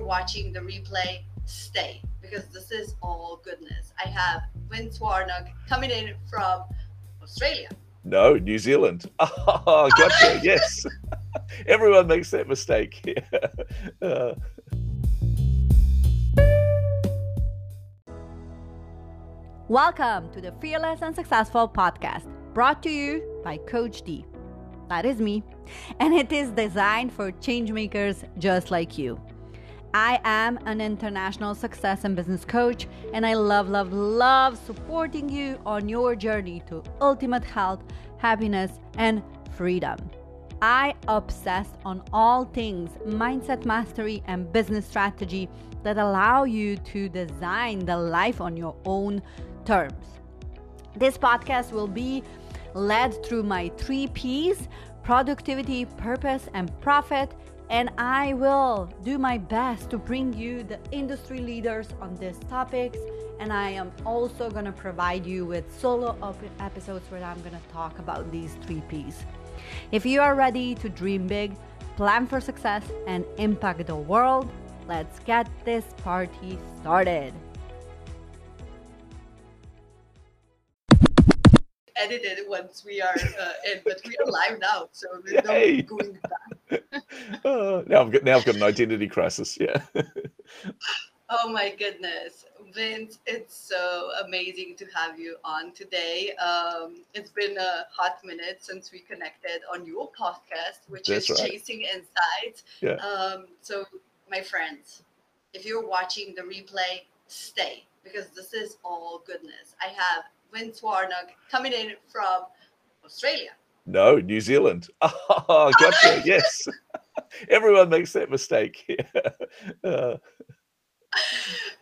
you're watching the replay, stay because this is all goodness. I have Vince Warnock coming in from Australia. No, New Zealand. Oh, gotcha. yes. Everyone makes that mistake. uh. Welcome to the Fearless and Successful podcast, brought to you by Coach D. That is me, and it is designed for changemakers just like you. I am an international success and business coach, and I love, love, love supporting you on your journey to ultimate health, happiness, and freedom. I obsess on all things mindset mastery and business strategy that allow you to design the life on your own terms. This podcast will be led through my three P's productivity, purpose, and profit. And I will do my best to bring you the industry leaders on these topics. And I am also going to provide you with solo episodes where I'm going to talk about these three P's. If you are ready to dream big, plan for success, and impact the world, let's get this party started. edited once we are uh, in, but we are live now, so there's no going back. Uh, now I've got now I've got an identity crisis. Yeah. oh my goodness, Vince! It's so amazing to have you on today. Um, it's been a hot minute since we connected on your podcast, which That's is right. Chasing Insights. Yeah. Um, so, my friends, if you're watching the replay, stay because this is all goodness. I have Vince Warnock coming in from Australia. No, New Zealand. Oh, gotcha. yes. Everyone makes that mistake. uh.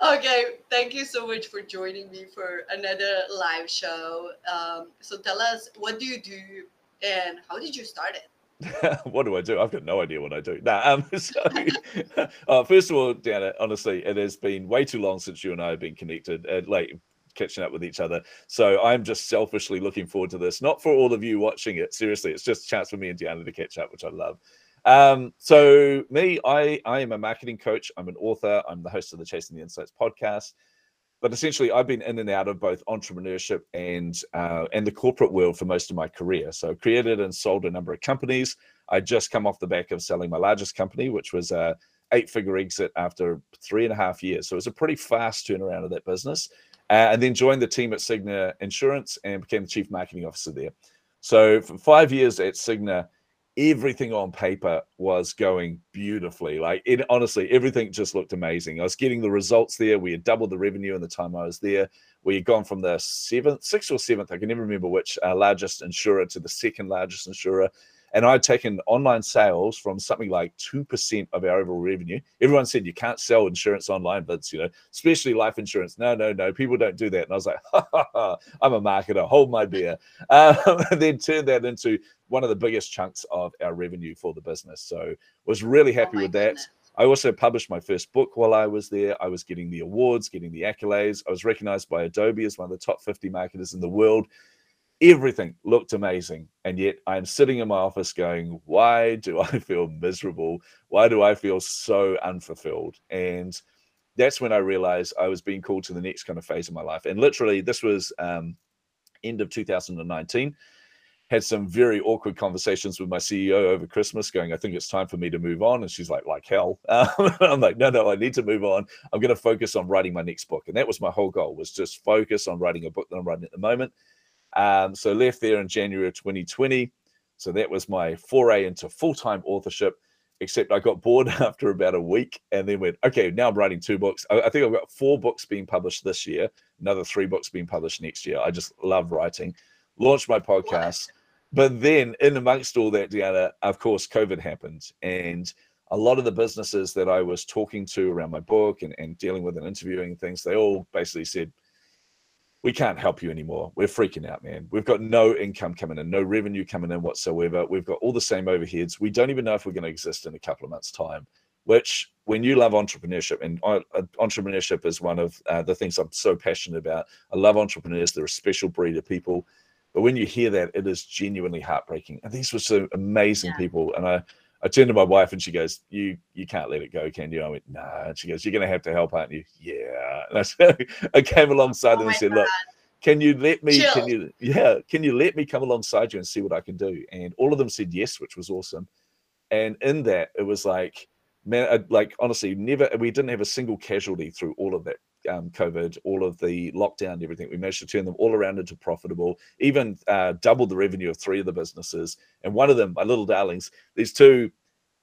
Okay, thank you so much for joining me for another live show. Um, so tell us, what do you do and how did you start it? what do I do? I've got no idea what I do. Nah, um, so, uh, first of all, Dijana, honestly, it has been way too long since you and I have been connected. Uh, like catching up with each other. So I'm just selfishly looking forward to this. Not for all of you watching it. Seriously, it's just a chance for me and Dijana to catch up, which I love. Um, so me, I I am a marketing coach. I'm an author. I'm the host of the Chasing the Insights podcast. But essentially, I've been in and out of both entrepreneurship and uh, and the corporate world for most of my career. So I've created and sold a number of companies. I just come off the back of selling my largest company, which was a eight figure exit after three and a half years. So it was a pretty fast turnaround of that business uh, and then joined the team at Cigna Insurance and became the chief marketing officer there. So for five years at Cigna, everything on paper was going beautifully. Like it, honestly, everything just looked amazing. I was getting the results there. We had doubled the revenue in the time I was there. We had gone from the seventh, sixth or seventh, I can never remember which uh, largest insurer to the second largest insurer and I'd taken online sales from something like 2% of our overall revenue. Everyone said you can't sell insurance online, but you know, especially life insurance. No, no, no, people don't do that. And I was like, ha, ha, ha, I'm a marketer, hold my beer. Um, and then turned that into one of the biggest chunks of our revenue for the business. So was really happy oh with that. Goodness. I also published my first book while I was there. I was getting the awards, getting the accolades. I was recognized by Adobe as one of the top 50 marketers in the world everything looked amazing. And yet I'm sitting in my office going, why do I feel miserable? Why do I feel so unfulfilled? And that's when I realized I was being called to the next kind of phase of my life. And literally, this was um, end of 2019. Had some very awkward conversations with my CEO over Christmas, going, I think it's time for me to move on. And she's like, like hell. Um, I'm like, no, no, I need to move on. I'm going to focus on writing my next book. And that was my whole goal was just focus on writing a book that I'm writing at the moment um, so left there in January of 2020. So that was my foray into full-time authorship. Except I got bored after about a week, and then went, okay, now I'm writing two books. I, I think I've got four books being published this year, another three books being published next year. I just love writing. Launched my podcast, but then in amongst all that, Dijana, of course, COVID happened, and a lot of the businesses that I was talking to around my book and, and dealing with and interviewing things, they all basically said, we can't help you anymore. We're freaking out, man. We've got no income coming in, no revenue coming in whatsoever. We've got all the same overheads. We don't even know if we're going to exist in a couple of months' time. Which, when you love entrepreneurship, and uh, entrepreneurship is one of uh, the things I'm so passionate about. I love entrepreneurs. They're a special breed of people. But when you hear that, it is genuinely heartbreaking. And these were some amazing yeah. people. And I, I turned to my wife and she goes, "You you can't let it go, can you?" I went, "Nah." And she goes, "You're going to have to help, aren't you?" Yeah. And I, said, I came alongside Oh them and said, God. "Look, can you let me? Chill. Can you? Yeah. Can you let me come alongside you and see what I can do?" And all of them said yes, which was awesome. And in that, it was like, man, I- like honestly, never we didn't have a single casualty through all of that um, COVID, all of the lockdown, everything. We managed to turn them all around into profitable, even uh, doubled the revenue of three of the businesses. And one of them, my little darlings, these two,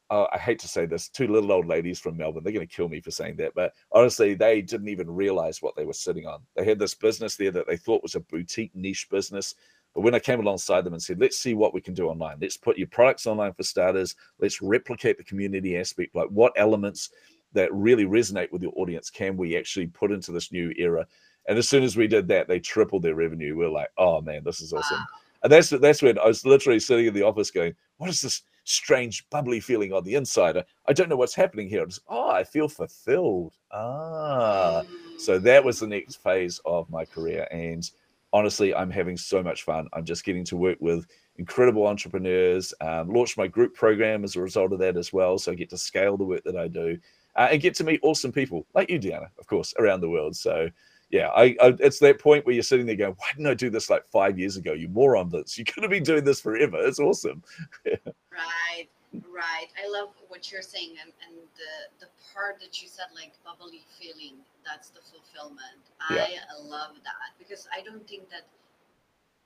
uh, I hate to say this, two little old ladies from Melbourne, they're going to kill me for saying that. But honestly, they didn't even realize what they were sitting on. They had this business there that they thought was a boutique niche business. But when I came alongside them and said, let's see what we can do online, let's put your products online for starters, let's replicate the community aspect, like what elements that really resonate with your audience can we actually put into this new era? And as soon as we did that, they tripled their revenue. We are like, oh man, this is awesome. Wow. And that's that's when I was literally sitting in the office going, what is this strange bubbly feeling on the inside? I- don't know what's happening here. I just, oh, I feel fulfilled. Ah. So that was the next phase of my career. And honestly, I'm having so much fun. I'm just getting to work with incredible entrepreneurs, um, launched my group program as a result of that as well. So I get to scale the work that I do uh, and get to meet awesome people like you, Dijana, of course, around the world. So yeah, I, I it's that point where you're sitting there going, why didn't I do this like five years ago? You moron, Vince. You could have been doing this forever. It's awesome. Right, right. I love what you're saying, and, and the the part that you said, like bubbly feeling, that's the fulfillment. Yeah. I love that because I don't think that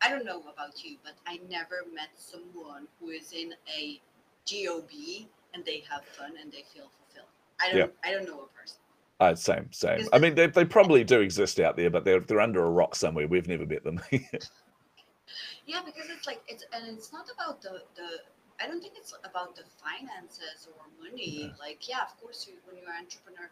I don't know about you, but I never met someone who is in a GOB and they have fun and they feel fulfilled. I don't. I don't know a person. Uh, same, same. I mean, they, they probably do exist out there, but they're they're under a rock somewhere. We've never met them. Yeah, because it's like it's and it's not about the the. I don't think it's about the finances or money. Yeah. Like, yeah, of course, you when you're an entrepreneur,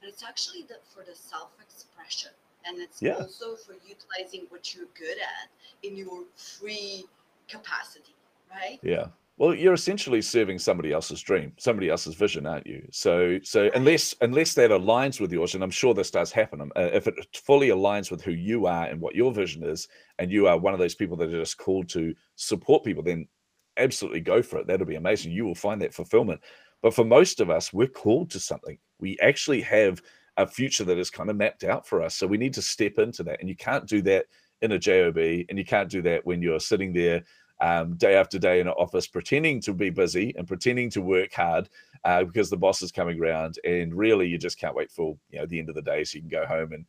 but it's actually the, for the self-expression, and it's Yeah. also for utilizing what you're good at in your free capacity, right? Yeah. Well, you're essentially serving somebody else's dream, somebody else's vision, aren't you? So, so unless unless that aligns with yours, and I'm sure this does happen, um, uh, if it fully aligns with who you are and what your vision is, and you are one of those people that are just called to support people, then absolutely go for it. That'll be amazing. You will find that fulfillment. But for most of us, we're called to something. We actually have a future that is kind of mapped out for us. So we need to step into that, and you can't do that in a job, and you can't do that when you're sitting there um, day after day in an office pretending to be busy and pretending to work hard uh, because the boss is coming around and really you just can't wait for you know the end of the day so you can go home and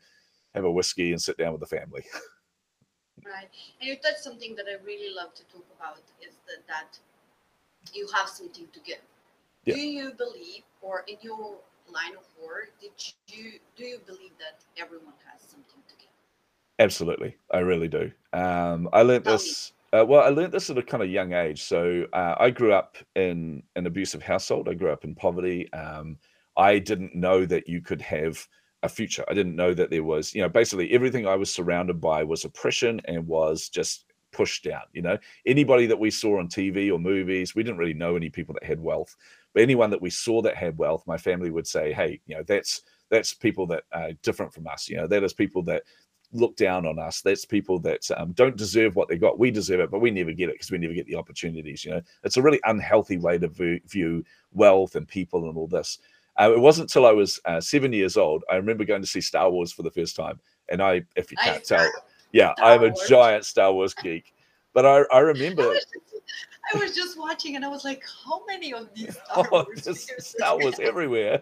have a whiskey and sit down with the family Right. And you touched something that I really love to talk about is that, that you have something to give. Yeah. Do you believe, or in your line of work, did you do you believe that everyone has something to give? absolutely i really do um, i learned Tell me. Uh, well i learned this at a kind of young age. So uh, i grew up in an abusive household. I grew up in poverty. Um, i didn't know that you could have a future. I didn't know that there was you know basically everything i was surrounded by was oppression and was just pushed down you know? Anybody that we saw on tv or movies we didn't really know any people that had wealth. But anyone that we saw that had wealth my family would say hey you know that's that's people that are different from us you know? That is people that look down on us. That's people that um, don't deserve what they got. We deserve it but we never get it because we never get the opportunities you know? It's a really unhealthy way to view, view wealth and people and all this. Uh, it wasn't until i was uh, seven years old i remember going to see star wars for the first time and i if you can't tell, yeah, Star i'm a Wars. giant star wars geek. But i, I I remember was, just, I was just watching and I was like, how many of these Star Oh, Wars Star Wars everywhere,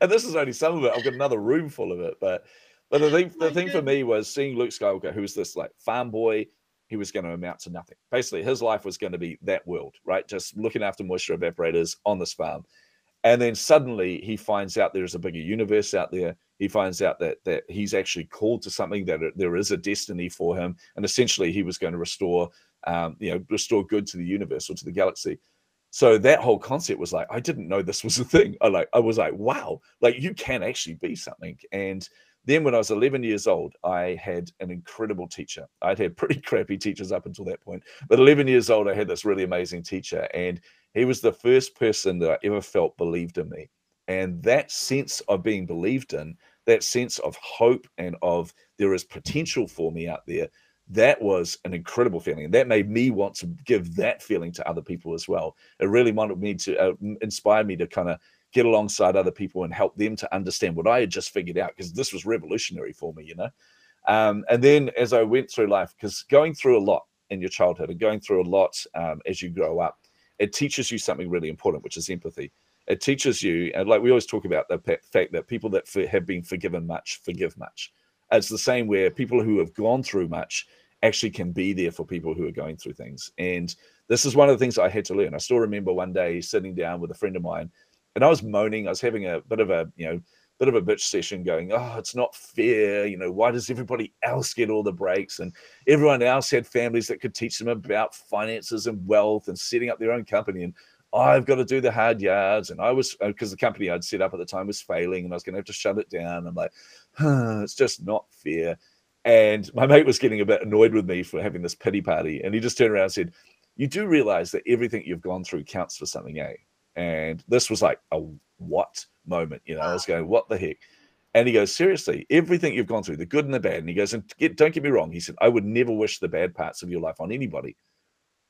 and this is only some of it. I've got another room full of it, but but the thing the thing for me was seeing Luke Skywalker, who was this like farm boy. He was going to amount to nothing. Basically, his life was going to be that world, right? Just looking after moisture evaporators on this farm, and then suddenly he finds out there's a bigger universe out there. He finds out that that he's actually called to something that there is a destiny for him, and essentially he was going to restore, um, you know, restore good to the universe or to the galaxy so that whole concept was like i didn't know this was a thing i like i was like wow like you can actually be something and then when i was 11 years old i had an incredible teacher i'd had pretty crappy teachers up until that point but 11 years old i had this really amazing teacher and he was the first person that i ever felt believed in me and that sense of being believed in that sense of hope and of there is potential for me out there that was an incredible feeling. And that made me want to give that feeling to other people as well. It really wanted me to uh, inspire me to kind of get alongside other people and help them to understand what I had just figured out because this was revolutionary for me, you know. Um, and then as I went through life, because going through a lot in your childhood and going through a lot um, as you grow up, it teaches you something really important, which is empathy. It teaches you, and like we always talk about the fact that people that have been forgiven much forgive much. It's the same where people who have gone through much actually can be there for people who are going through things. And this is one of the things I had to learn. I still remember one day sitting down with a friend of mine and I was moaning. I was having a bit of a, you know, bit of a bitch session going, oh, it's not fair. You know, why does everybody else get all the breaks? And everyone else had families that could teach them about finances and wealth and setting up their own company. And I've got to do the hard yards. And I was, because uh, the company I'd set up at the time was failing and I was going to have to shut it down. I'm like, huh, it's just not fair. And my mate was getting a bit annoyed with me for having this pity party. And he just turned around and said, You do realize that everything you've gone through counts for something, eh? And this was like a what moment, you know? I was going, What the heck? And he goes, Seriously, everything you've gone through, the good and the bad. And he goes, And get, don't get me wrong. He said, I would never wish the bad parts of your life on anybody.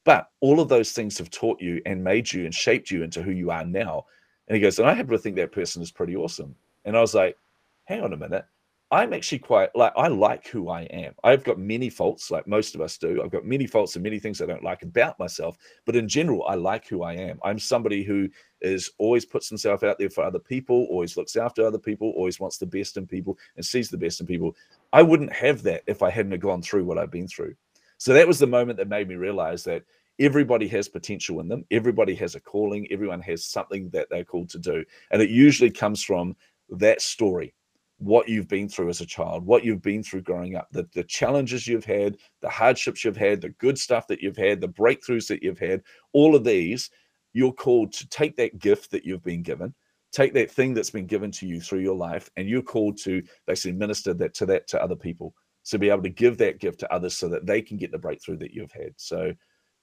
But all of those things have taught you and made you and shaped you into who you are now. And he goes, And I happen to think that person is pretty awesome. And I was like, Hang on a minute. I'm actually quite like I like who I am. I've got many faults, like most of us do. I've got many faults and many things I don't like about myself. But in general, I like who I am. I'm somebody who is always puts himself out there for other people, always looks after other people, always wants the best in people and sees the best in people. I wouldn't have that if I hadn't gone through what I've been through. So that was the moment that made me realize that everybody has potential in them. Everybody has a calling. Everyone has something that they're called to do. And it usually comes from that story what you've been through as a child, what you've been through growing up, the, the challenges you've had, the hardships you've had, the good stuff that you've had, the breakthroughs that you've had, all of these, you're called to take that gift that you've been given, take that thing that's been given to you through your life, and you're called to basically minister that to that to other people. So be able to give that gift to others so that they can get the breakthrough that you've had. So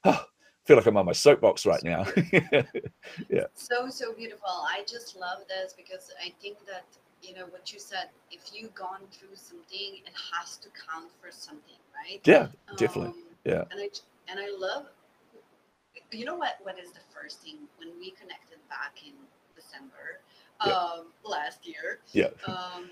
oh, I feel like I'm on my soapbox right now. yeah. So, so beautiful. I just love this because I think that you know what you said if you've gone through something it has to count for something right? Yeah definitely. Um, yeah. and i and i love you know what what is the first thing when we connected back in december yeah. um last year? Yeah. Um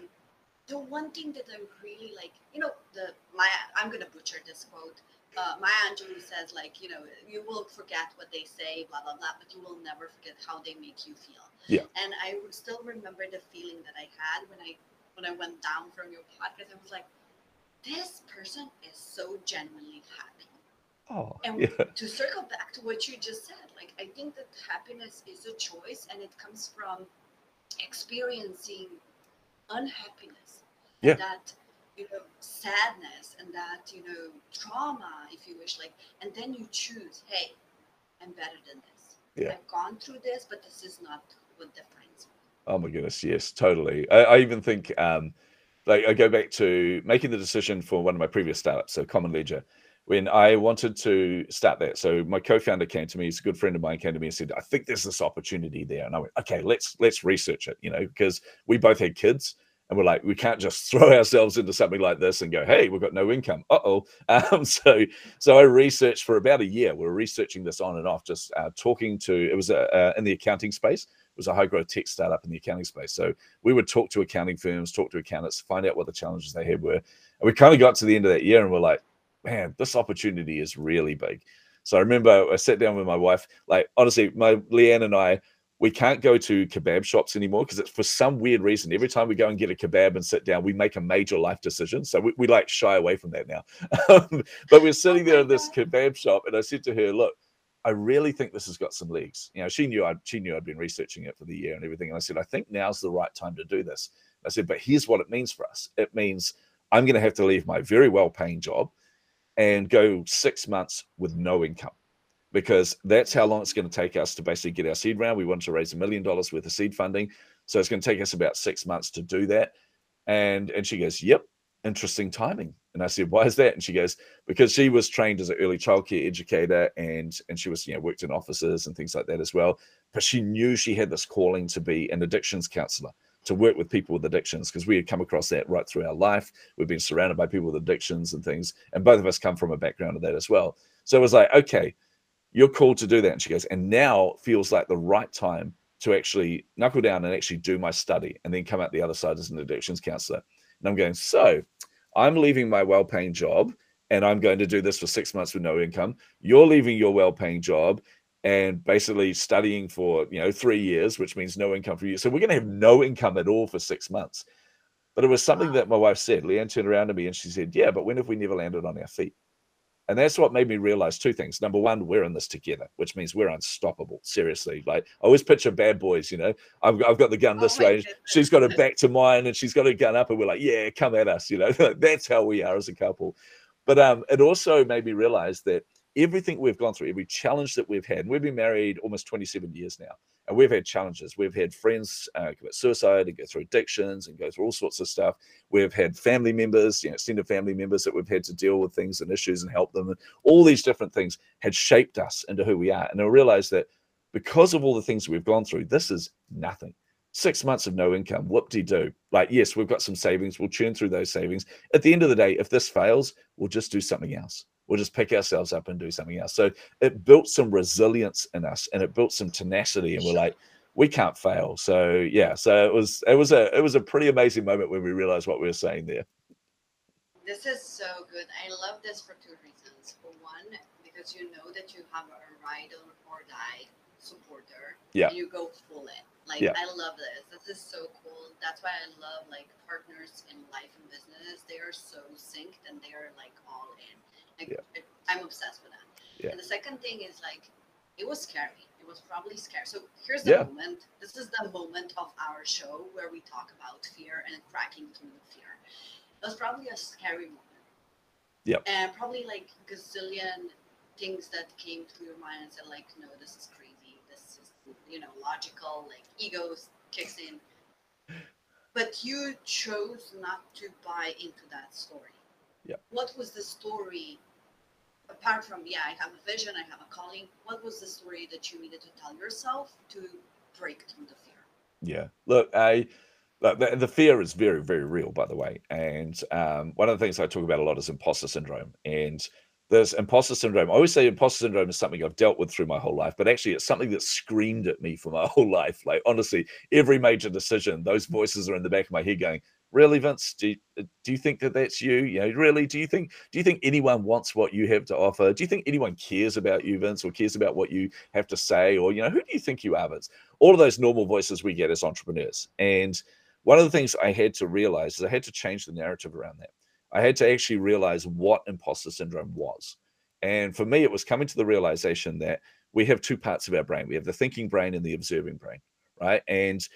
the one thing that i really like you know the my i'm gonna butcher this quote uh, Maya Angelou says, like, you know, you will forget what they say, blah, blah, blah, but you will never forget how they make you feel. Yeah. And I would still remember the feeling that I had when I when I went down from your podcast. I was like, this person is so genuinely happy. Oh, and yeah. to circle back to what you just said, like I think that happiness is a choice and it comes from experiencing unhappiness. Yeah. That you know sadness and that you know trauma if you wish like and then you choose hey i'm better than this yeah. i've gone through this but this is not what defines me oh my goodness yes totally i, I even think um like i go back to making the decision for one of my previous startups so common ledger when I wanted to start that. So my co-founder came to me, he's a good friend of mine, came to me and said, I think there's this opportunity there. And I went, okay, let's let's research it, you know, because we both had kids and we're like, we can't just throw ourselves into something like this and go, hey, we've got no income. Uh oh. Um, so, so I researched for about a year. We are researching this on and off, just uh, talking to. It was a, uh, in the accounting space. It was a high growth tech startup in the accounting space. So we would talk to accounting firms, talk to accountants, find out what the challenges they had were. And we kind of got to the end of that year, and we're like, man, this opportunity is really big. So I remember I sat down with my wife. Like honestly, my Leanne and I we can't go to kebab shops anymore because it's for some weird reason. Every time we go and get a kebab and sit down, we make a major life decision. So we, we like shy away from that now. But we're sitting there in this kebab shop, and I said to her, "Look, I really think this has got some legs." You know, she knew I she knew I'd been researching it for the year and everything. And I said, "I think now's the right time to do this." I said, "But here's what it means for us. It means I'm going to have to leave my very well-paying job and go six months with no income." Because that's how long it's going to take us to basically get our seed round. We want to raise a million dollars worth of seed funding. So it's going to take us about six months to do that. And and she goes, Yep, interesting timing. And I said, Why is that? And she goes, Because she was trained as an early childcare educator and and she was, you know, worked in offices and things like that as well. But she knew she had this calling to be an addictions counselor to work with people with addictions because we had come across that right through our life. We've been surrounded by people with addictions and things, and both of us come from a background of that as well. So it was like, okay, you're called to do that. And she goes, and now feels like the right time to actually knuckle down and actually do my study and then come out the other side as an addictions counselor. And I'm going, so I'm leaving my well paying job and I'm going to do this for six months with no income. You're leaving your well paying job and basically studying for, you know, three years, which means no income for you. So we're going to have no income at all for six months. But it was something that my wife said. Leanne turned around to me and she said, Yeah, but when have we never landed on our feet? And that's what made me realize two things. Number one, we're in this together, which means we're unstoppable. Seriously. Like I always picture bad boys, you know, I've, I've got the gun this oh way. She's got it back to mine and she's got a gun up and we're like, yeah, come at us. You know, that's how we are as a couple. But um, it also made me realize that everything we've gone through, every challenge that we've had, we've been married almost 27 years now, and we've had challenges. We've had friends uh, commit suicide and go through addictions and go through all sorts of stuff. We've had family members, you know, extended family members that we've had to deal with things and issues and help them. And all these different things had shaped us into who we are. And I realized that because of all the things we've gone through, this is nothing. Six months of no income, whoop de do. Like, yes, we've got some savings. We'll churn through those savings. At the end of the day, if this fails, we'll just do something else we'll just pick ourselves up and do something else. So it built some resilience in us and it built some tenacity. And we're like, we can't fail. So yeah, so it was it was a it was a pretty amazing moment when we realized what we were saying there. This is so good. I love this for two reasons. For one, because you know that you have a ride or die supporter. Yeah. you go full in. Like yeah. I love this. This is so cool. That's why I love like partners in life and business. They are so synced and they are like all in. Like, yeah. I'm obsessed with that. Yeah. And the second thing is like, it was scary. It was probably scary. So here's the yeah. moment. This is the moment of our show where we talk about fear and cracking through the fear. It was probably a scary moment. Yeah. And probably like gazillion things that came through your mind and said like, no, this is crazy. This is you know logical. Like ego kicks in. But you chose not to buy into that story. Yeah. What was the story apart from yeah i have a vision i have a calling what was the story that you needed to tell yourself to break through the fear yeah look i the fear is very very real by the way and um, one of the things i talk about a lot is imposter syndrome and this imposter syndrome. I always say imposter syndrome is something I've dealt with through my whole life, but actually it's something that screamed at me for my whole life. Like honestly, every major decision, those voices are in the back of my head going, really vince do you, uh, do you think that that's you? You know really do you think do you think anyone wants what you have to offer? Do you think anyone cares about you vince or cares about what you have to say? Or you know who do you think you are vince? All of those normal voices we get as entrepreneurs. And one of the things i had to realize is i had to change the narrative around that. I had to actually realize what imposter syndrome was. And for me it was coming to the realization that we have two parts of our brain. We have the thinking brain and the observing brain right? And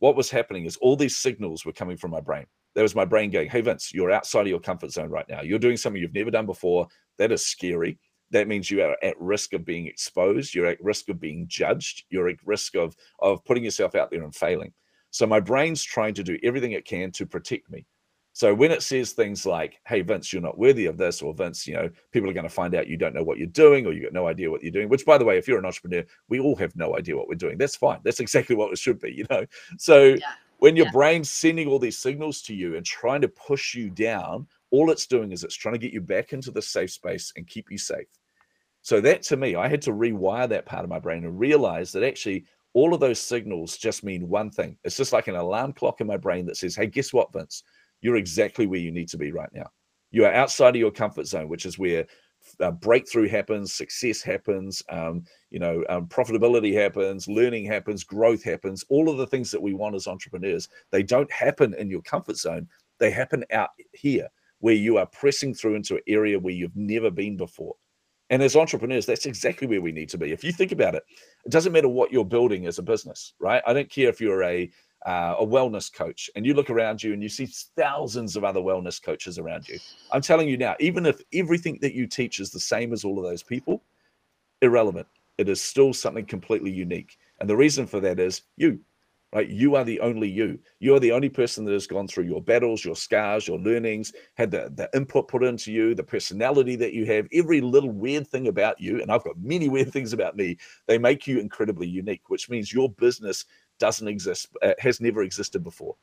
what was happening is all these signals were coming from my brain. There was my brain going, Hey, Vince, you're outside of your comfort zone right now. You're doing something you've never done before. That is scary. That means you are at risk of being exposed. You're at risk of being judged. You're at risk of, of putting yourself out there and failing. So my brain's trying to do everything it can to protect me. So when it says things like, hey, Vince, you're not worthy of this, or Vince, you know, people are going to find out you don't know what you're doing, or you got no idea what you're doing, which by the way, if you're an entrepreneur, we all have no idea what we're doing. That's fine. That's exactly what it should be, you know. So yeah. when your yeah. brain's sending all these signals to you and trying to push you down, all it's doing is it's trying to get you back into the safe space and keep you safe. So that to me, I had to rewire that part of my brain and realize that actually all of those signals just mean one thing. It's just like an alarm clock in my brain that says, hey, guess what, Vince? You're exactly where you need to be right now. You are outside of your comfort zone, which is where uh, breakthrough happens, success happens, um, you know, um, profitability happens, learning happens, growth happens. All of the things that we want as entrepreneurs, they don't happen in your comfort zone. They happen out here where you are pressing through into an area where you've never been before. And as entrepreneurs, that's exactly where we need to be. If you think about it, it doesn't matter what you're building as a business, right? I don't care if you're a uh, a wellness coach and you look around you and you see thousands of other wellness coaches around you. I'm telling you now even if everything that you teach is the same as all of those people irrelevant. It is still something completely unique. And the reason for that is you right? You are the only you. You are the only person that has gone through your battles your scars your learnings had the, the input put into you the personality that you have every little weird thing about you and i've got many weird things about me. They make you incredibly unique which means your business doesn't exist, uh, has never existed before.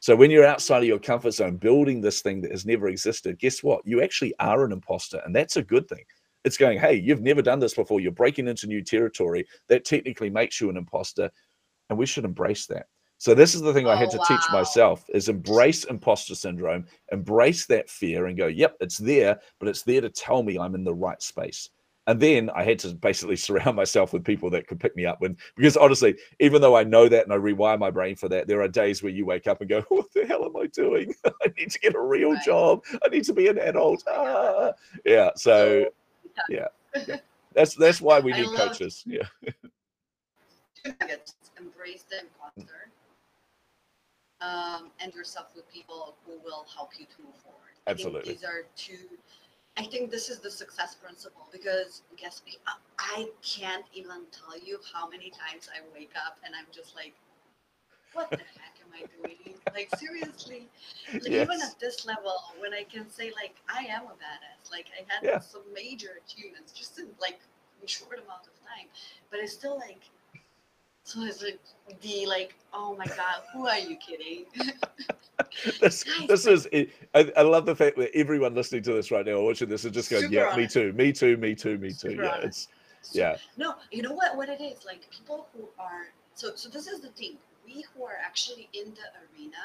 So when you're outside of your comfort zone, building this thing that has never existed, guess what? You actually are an imposter, and that's a good thing. It's going, hey, you've never done this before. You're breaking into new territory. That technically makes you an imposter, and we should embrace that. So this is the thing I had Oh, to teach myself: is embrace imposter syndrome, embrace that fear, and go, yep, it's there, but it's there to tell me I'm in the right space. And then I had to basically surround myself with people that could pick me up when, because honestly, even though I know that and I rewire my brain for that, there are days where you wake up and go, "What the hell am I doing? I need to get a real Right. job. I need to be an adult." Ah. Yeah, so yeah. that's that's why we need coaches. Yeah. Embrace the imposter. Um, and yourself with people who will help you to move forward. Absolutely. these are two. I think this is the success principle because guess me, I- can't even tell you how many times I wake up and I'm just like, what the heck am I doing? Like seriously, like, even at this level, when I can say like I am a badass, like I had Yeah. some major achievements just in like a short amount of time, but it's still like so it's like the like oh my god who are you kidding this this is. I, I love the fact that everyone listening to this right now or watching this is just going, Super "Yeah, me too, me too, me too, me too." Super Yeah, honest. it's So- yeah, no you know what what it is like people who are so so this is the thing we who are actually in the arena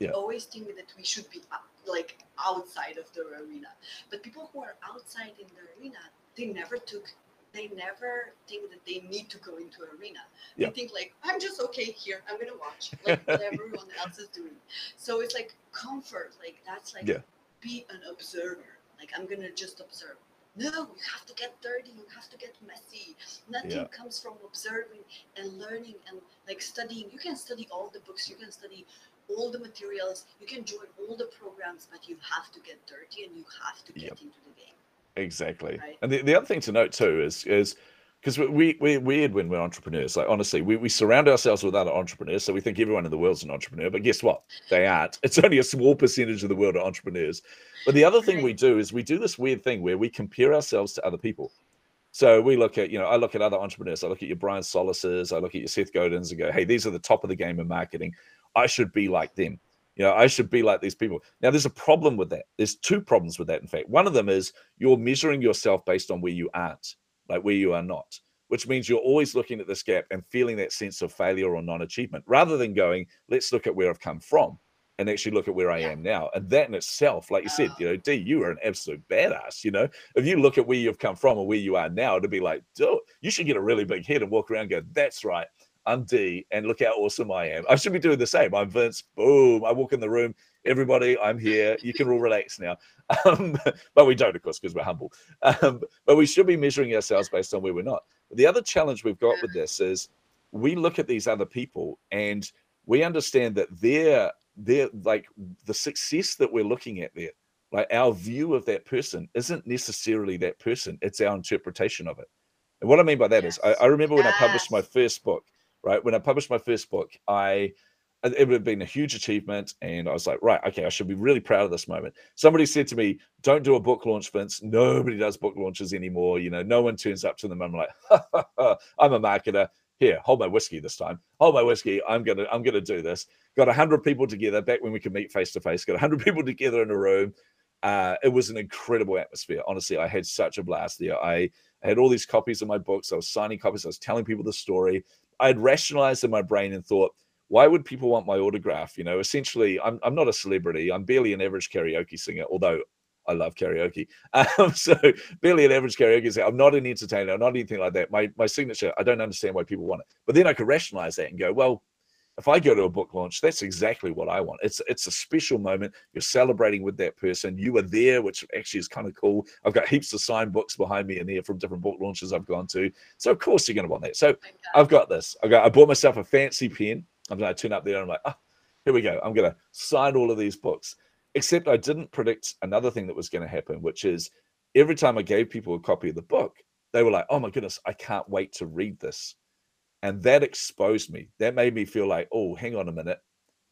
Yeah. always think that we should be like outside of the arena but people who are outside in the arena they never took they never think that they need to go into arena Yeah. they think like i'm just okay here i'm gonna watch like what everyone else is doing so it's like comfort like that's like Yeah. be an observer like i'm gonna just observe no you have to get dirty you have to get messy nothing Yeah. comes from observing and learning and like studying you can study all the books you can study all the materials you can join all the programs but you have to get dirty and you have to get Yep. into the game exactly. Right. And the, the other thing to note too is is because we we're weird when we're entrepreneurs. Like honestly, we, we surround ourselves with other entrepreneurs, so we think everyone in the world's an entrepreneur. But guess what? They aren't. It's only a small percentage of the world are entrepreneurs. But the other thing we do is we do this weird thing where we compare ourselves to other people. So we look at, you know, I look at other entrepreneurs. I look at your Brian Solises, I look at your Seth Godins and go, hey, these are the top of the game in marketing. I should be like them. You know, I should be like these people. Now, there's a problem with that. There's two problems with that, in fact. One of them is you're measuring yourself based on where you aren't, like where you are not, which means you're always looking at this gap and feeling that sense of failure or non achievement rather than going, let's look at where I've come from and actually look at where I Yeah. am now. And that in itself, like you said, Oh. you know, D, you are an absolute badass. You know, if you look at where you've come from and where you are now, to be like, dude, you should get a really big head and walk around and go, that's right. I'm D, and look how awesome I am. I should be doing the same. I'm Vince. Boom. I walk in the room. Everybody, I'm here. You can all relax now. Um, but we don't, of course, because we're humble. Um, but we should be measuring ourselves based on where we're not. The other challenge we've got with this is we look at these other people and we understand that they're they're like the success that we're looking at there, like our view of that person isn't necessarily that person, it's our interpretation of it. And what I mean by that is, Yes. I, I remember when I published my first book, right? When I published my first book, I it it would have been a huge achievement. And I was like, right, okay, I should be really proud of this moment. Somebody said to me, don't do a book launch, Vince. Nobody does book launches anymore. You know, no one turns up to them. I'm like, I'm a marketer. Here, hold my whiskey this time. Hold my whiskey. I'm gonna, I'm gonna do this. Got a hundred people together back when we could meet face to face. Got a hundred people together in a room. Uh, it was an incredible atmosphere. Honestly, I had such a blast there. I, I had all these copies of my books. I was signing copies. I was telling people the story. I had rationalized in my brain and thought, why would people want my autograph? You know, essentially, I'm, I'm not a celebrity. I'm barely an average karaoke singer, although I love karaoke. Um, so barely an average karaoke singer. I'm not an entertainer. I'm not anything like that. My my signature, I don't understand why people want it. But then I could rationalize that and go, well, if I go to a book launch, that's exactly what I want. It's it's a special moment. You're celebrating with that person. You were there, which actually is kind of cool. I've got heaps of signed books behind me in there from different book launches I've gone to. So of course you're going to want that. So Oh my God. I've got this. I got. I bought myself a fancy pen. I'm going to turn up there. And I'm like, ah, here we go. I'm going to sign all of these books. Except I didn't predict another thing that was going to happen, which is every time I gave people a copy of the book, they were like, oh my goodness, I can't wait to read this. And that exposed me. That made me feel like, oh, hang on a minute.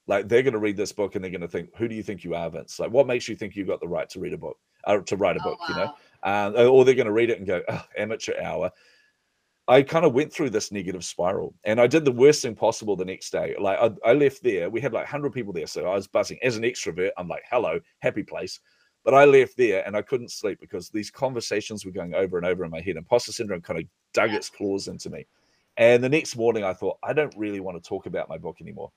Like they're going to read this book and they're going to think, who do you think you are, Vince? Like, what makes you think you've got the right to read a book, or to write a Oh, book? You know, wow. um, or they're going to read it and go, oh, amateur hour. I kind of went through this negative spiral and I did the worst thing possible the next day. Like I, I left there, we had like 100 people there. So I was buzzing. As an extrovert, I'm like, hello, happy place. But I left there and I couldn't sleep because these conversations were going over and over in my head. Imposter syndrome kind of dug its claws into me. And the next morning, I thought, I don't really want to talk about my book anymore.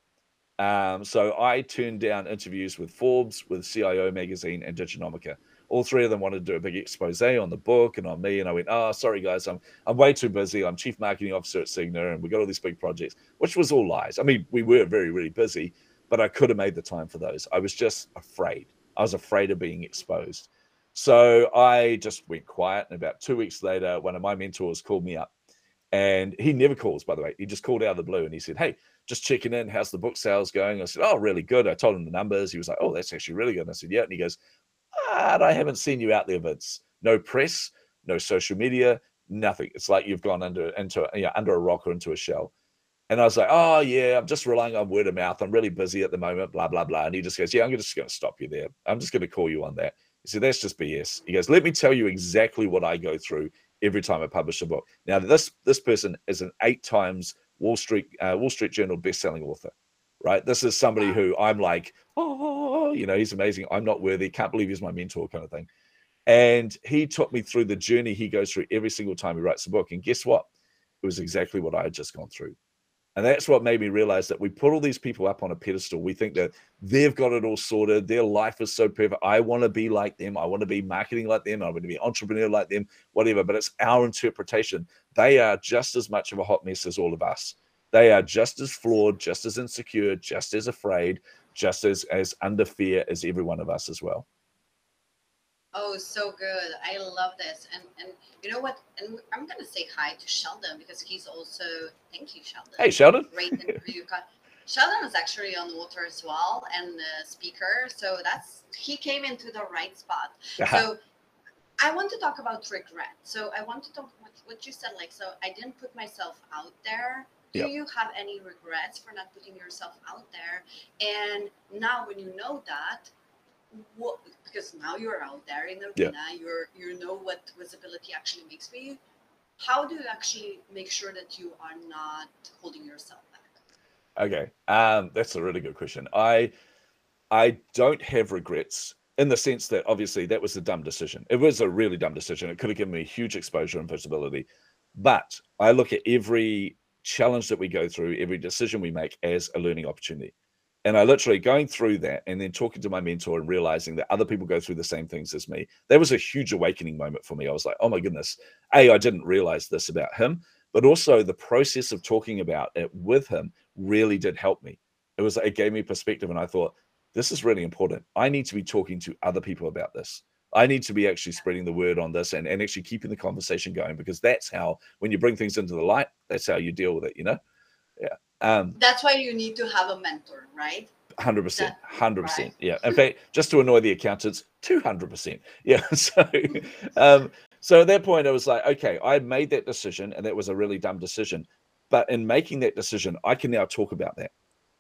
Um, so I turned down interviews with Forbes, with CIO Magazine, and Diginomica all three of them wanted to do a big expose on the book and on me. And I went, oh, sorry, guys, I'm I'm way too busy. I'm chief marketing officer at Cigna and we got all these big projects, which was all lies. I mean, we were very, really busy, but I could have made the time for those. I was just afraid. I was afraid of being exposed. So I just went quiet. And about two weeks later, one of my mentors called me up. And he never calls, by the way. He just called out of the blue and he said, Hey, just checking in. How's the book sales going? I said, Oh, really good. I told him the numbers. He was like, Oh, that's actually really good. And I said, Yeah. And he goes, and I haven't seen you out there, Vince. No press, no social media, nothing. It's like you've gone under into yeah, under a rock or into a shell. And I was like, oh yeah, I'm just relying on word of mouth. I'm really busy at the moment, blah blah blah. And he just goes, yeah, I'm just going to stop you there. I'm just going to call you on that. He said, that's just BS. He goes, let me tell you exactly what I go through every time I publish a book. Now this this person is an eight times Wall Street uh, Wall Street Journal best-selling author right? This is somebody who I'm like, oh, you know, he's amazing. I'm not worthy. Can't believe he's my mentor, kind of thing. And he took me through the journey he goes through every single time he writes a book. And guess what? It was exactly what I had just gone through. And that's what made me realize that we put all these people up on a pedestal. We think that they've got it all sorted. Their life is so perfect. I want to be like them. I want to be marketing like them. I want to be entrepreneur like them, whatever. But it's our interpretation. They are just as much of a hot mess as all of us. They are just as flawed, just as insecure, just as afraid, just as, as under fear as every one of us as well. Oh, so good. I love this. And and you know what? And I'm gonna say hi to Sheldon because he's also thank you, Sheldon. Hey Sheldon. Great interview. Sheldon is actually on water as well and a speaker. So that's he came into the right spot. Uh-huh. So I want to talk about regret. So I want to talk what, what you said, like so I didn't put myself out there do yep. you have any regrets for not putting yourself out there and now when you know that what because now you're out there in the arena yep. you're you know what visibility actually makes for you. How do you actually make sure that you are not holding yourself back? Okay um that's a really good question. I i don't have regrets in the sense that obviously that was a dumb decision. It was a really dumb decision. It could have given me huge exposure and visibility. But i look at every challenge that we go through, every decision we make as a learning opportunity. And I literally going through that and then talking to my mentor and realizing that other people go through the same things as me. That was a huge awakening moment for me. I was like, oh my goodness. A, I didn't realize this about him, but also the process of talking about it with him really did help me. It was, it gave me perspective. And I thought, this is really important. I need to be talking to other people about this. I need to be actually spreading the word on this and, and actually keeping the conversation going because that's how, when you bring things into the light, that's how you deal with it, you know? Yeah. Um, that's why you need to have a mentor, right? 100%. 100%. Yeah. In fact, just to annoy the accountants, 200%. Yeah. So, um, so at that point, I was like, okay, I made that decision and that was a really dumb decision. But in making that decision, I can now talk about that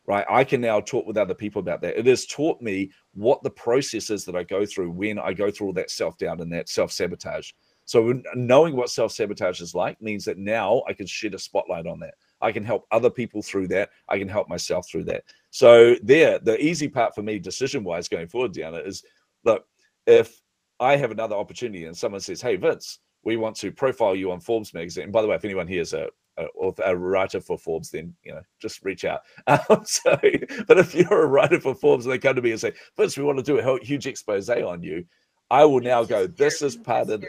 right? I can now talk with other people about that. It has taught me what the process is that I go through when I go through all that self doubt and that self sabotage. So knowing what self sabotage is like means that now I can shed a spotlight on that. I can help other people through that. I can help myself through that. So there, the easy part for me, decision wise, going forward, Dijana, is look if I have another opportunity and someone says, "Hey, Vince." We want to profile you on Forbes magazine. And by the way, if anyone here is a a, a, writer for Forbes, then you know just reach out. Um, so, but if you're a writer for Forbes and they come to me and say, "First, we want to do a huge expose on you," I will now go. This is part of.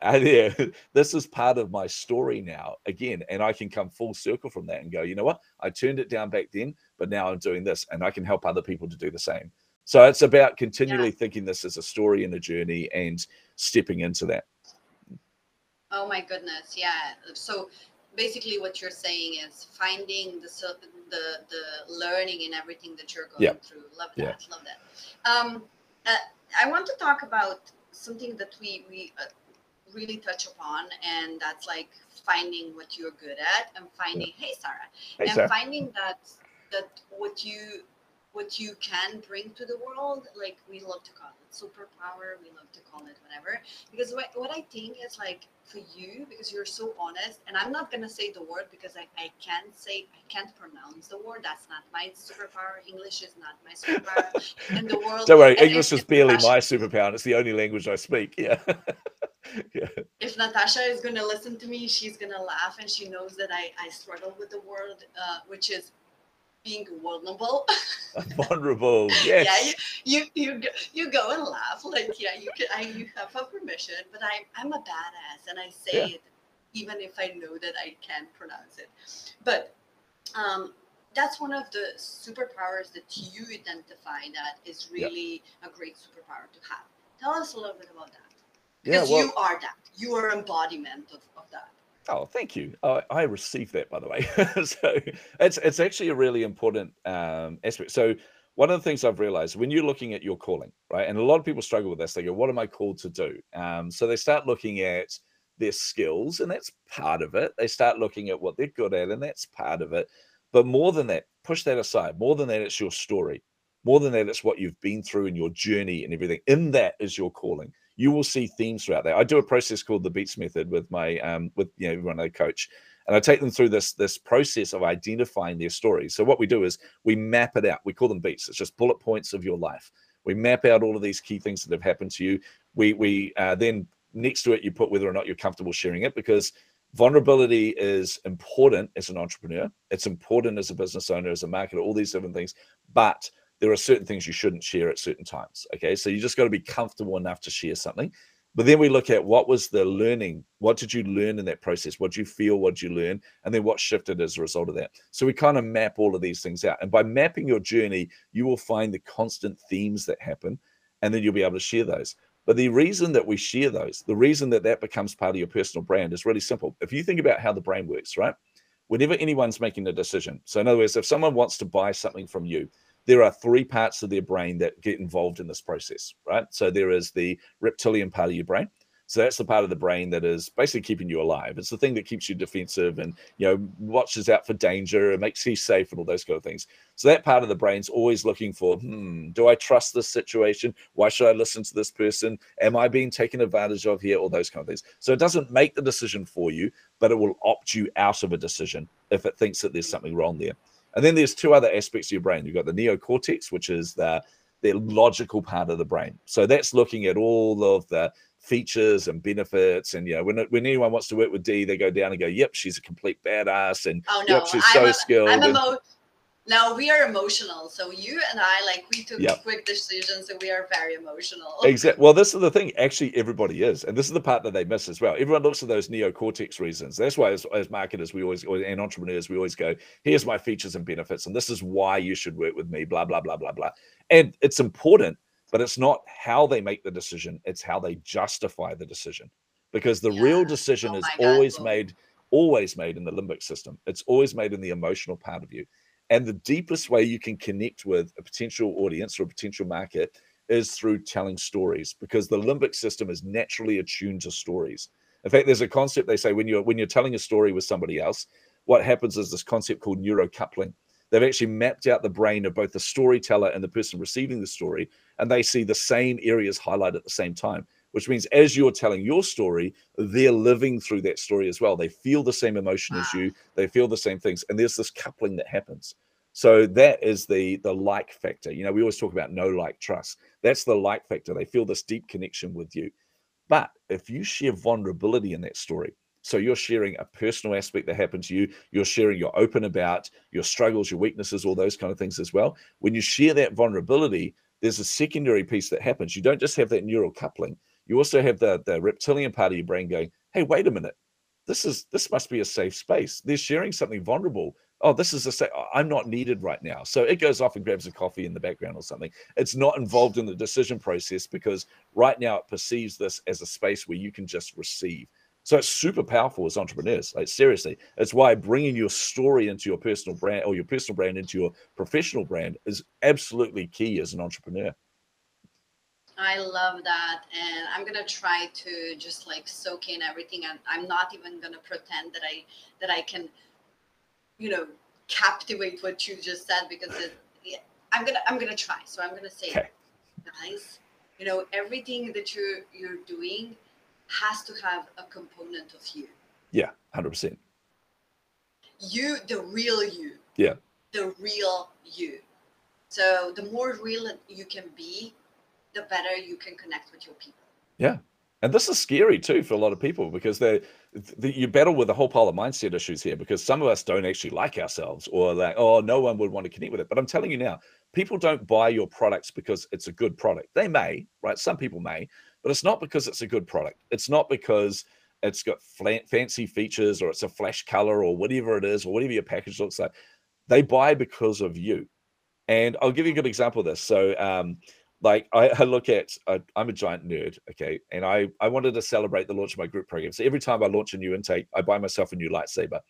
Uh, yeah, this is part of my story now again, and I can come full circle from that and go, you know what? I turned it down back then, but now I'm doing this, and I can help other people to do the same. So it's about continually yeah. thinking this as a story and a journey, and stepping into that. Oh my goodness, yeah. So basically what you're saying is finding the the the learning in everything that you're going yeah. through. Love that. Yeah. Love that. Um, uh, I want to talk about something that we we uh, really touch upon, and that's like finding what you're good at and finding. Yeah. Hey, Sarah, hey, and Sarah. finding that that what you what you can bring to the world like we love to call it superpower we love to call it whatever because what, what i think is like for you because you're so honest and i'm not going to say the word because I, I can't say i can't pronounce the word that's not my superpower english is not my superpower in the world don't worry english is barely my superpower it's the only language i speak yeah yeah. If Natasha is going to listen to me, she's going to laugh and she knows that I, I struggle with the word, uh, which is being vulnerable. vulnerable, yes. yeah, you, you you you go and laugh like yeah, you can. I you have a permission, but I'm I'm a badass and I say yeah. it even if I know that I can't pronounce it. But um, that's one of the superpowers that you identify that is really yeah. a great superpower to have. Tell us a little bit about that. Because yeah, well, you are that. You are embodiment of, of that. Oh, thank you. Uh, I received that, by the way. so it's it's actually a really important um, aspect. So one of the things I've realized when you're looking at your calling, right, and a lot of people struggle with this. They go, "What am I called to do?" Um, so they start looking at their skills, and that's part of it. They start looking at what they're good at, and that's part of it. But more than that, push that aside. More than that, it's your story. More than that, it's what you've been through in your journey and everything. In that is your calling you will see themes throughout there. I do a process called the Beats Method with my um, with you know everyone I coach, and I take them through this this process of identifying their stories. So what we do is we map it out. We call them beats. It's just bullet points of your life. We map out all of these key things that have happened to you. We we uh, then next to it you put whether or not you're comfortable sharing it because vulnerability is important as an entrepreneur. It's important as a business owner, as a marketer, all these different things. But there are certain things you shouldn't share at certain times. Okay. So you just got to be comfortable enough to share something. But then we look at what was the learning? What did you learn in that process? What did you feel? What did you learn? And then what shifted as a result of that? So we kind of map all of these things out. And by mapping your journey, you will find the constant themes that happen. And then you'll be able to share those. But the reason that we share those, the reason that that becomes part of your personal brand is really simple. If you think about how the brain works, right? Whenever anyone's making a decision, so in other words, if someone wants to buy something from you, there are three parts of their brain that get involved in this process, right? So there is the reptilian part of your brain. So that's the part of the brain that is basically keeping you alive. It's the thing that keeps you defensive and you know watches out for danger and makes you safe and all those kind of things. So that part of the brain's always looking for, hmm, do I trust this situation? Why should I listen to this person? Am I being taken advantage of here? All those kind of things. So it doesn't make the decision for you, but it will opt you out of a decision if it thinks that there's something wrong there. And then there's two other aspects of your brain. You've got the neocortex, which is the the logical part of the brain. So that's looking at all of the features and benefits. And you know, when when anyone wants to work with D, they go down and go, "Yep, she's a complete badass," and oh, no. "Yep, she's I'm so a, skilled." I'm and, now we are emotional. So you and I, like, we took yep. quick decisions, and we are very emotional. Exactly. Well, this is the thing. Actually, everybody is, and this is the part that they miss as well. Everyone looks at those neocortex reasons. That's why, as, as marketers, we always and entrepreneurs, we always go, "Here's my features and benefits, and this is why you should work with me." Blah blah blah blah blah. And it's important, but it's not how they make the decision; it's how they justify the decision. Because the yeah. real decision oh is always made, always made in the limbic system. It's always made in the emotional part of you. And the deepest way you can connect with a potential audience or a potential market is through telling stories because the limbic system is naturally attuned to stories. In fact, there's a concept they say when you're when you're telling a story with somebody else, what happens is this concept called neurocoupling. They've actually mapped out the brain of both the storyteller and the person receiving the story, and they see the same areas highlighted at the same time. Which means as you're telling your story, they're living through that story as well. They feel the same emotion wow. as you, they feel the same things, and there's this coupling that happens. So that is the the like factor. You know, we always talk about no like trust. That's the like factor. They feel this deep connection with you. But if you share vulnerability in that story, so you're sharing a personal aspect that happened to you, you're sharing, you're open about your struggles, your weaknesses, all those kind of things as well. When you share that vulnerability, there's a secondary piece that happens. You don't just have that neural coupling. You also have the the reptilian part of your brain going, "Hey, wait a minute. This is this must be a safe space. They're sharing something vulnerable oh, this is a say, I'm not needed right now. So it goes off and grabs a coffee in the background or something. It's not involved in the decision process because right now it perceives this as a space where you can just receive. So it's super powerful as entrepreneurs. Like seriously, it's why bringing your story into your personal brand or your personal brand into your professional brand is absolutely key as an entrepreneur. I love that, and I'm gonna try to just like soak in everything. And I'm not even gonna pretend that I that I can you know captivate what you just said because it, yeah, I'm gonna I'm gonna try. So I'm gonna say, Okay. guys, you know, everything that you're you're doing has to have a component of you. Yeah, hundred percent. You, the real you. Yeah. The real you. So the more real you can be, the better you can connect with your people. Yeah. And this is scary too for a lot of people because they th- you battle with a whole pile of mindset issues here because some of us don't actually like ourselves or like oh no one would want to connect with it. But I'm telling you now, people don't buy your products because it's a good product. They may, right? Some people may, but it's not because it's a good product. It's not because it's got fancy features or it's a flash color or whatever it is or whatever your package looks like. They buy because of you. And I'll give you a good example of this. So, um, like I, I look at, uh, I'm a giant nerd, okay, and I I wanted to celebrate the launch of my group program. So every time I launch a new intake, I buy myself a new lightsaber.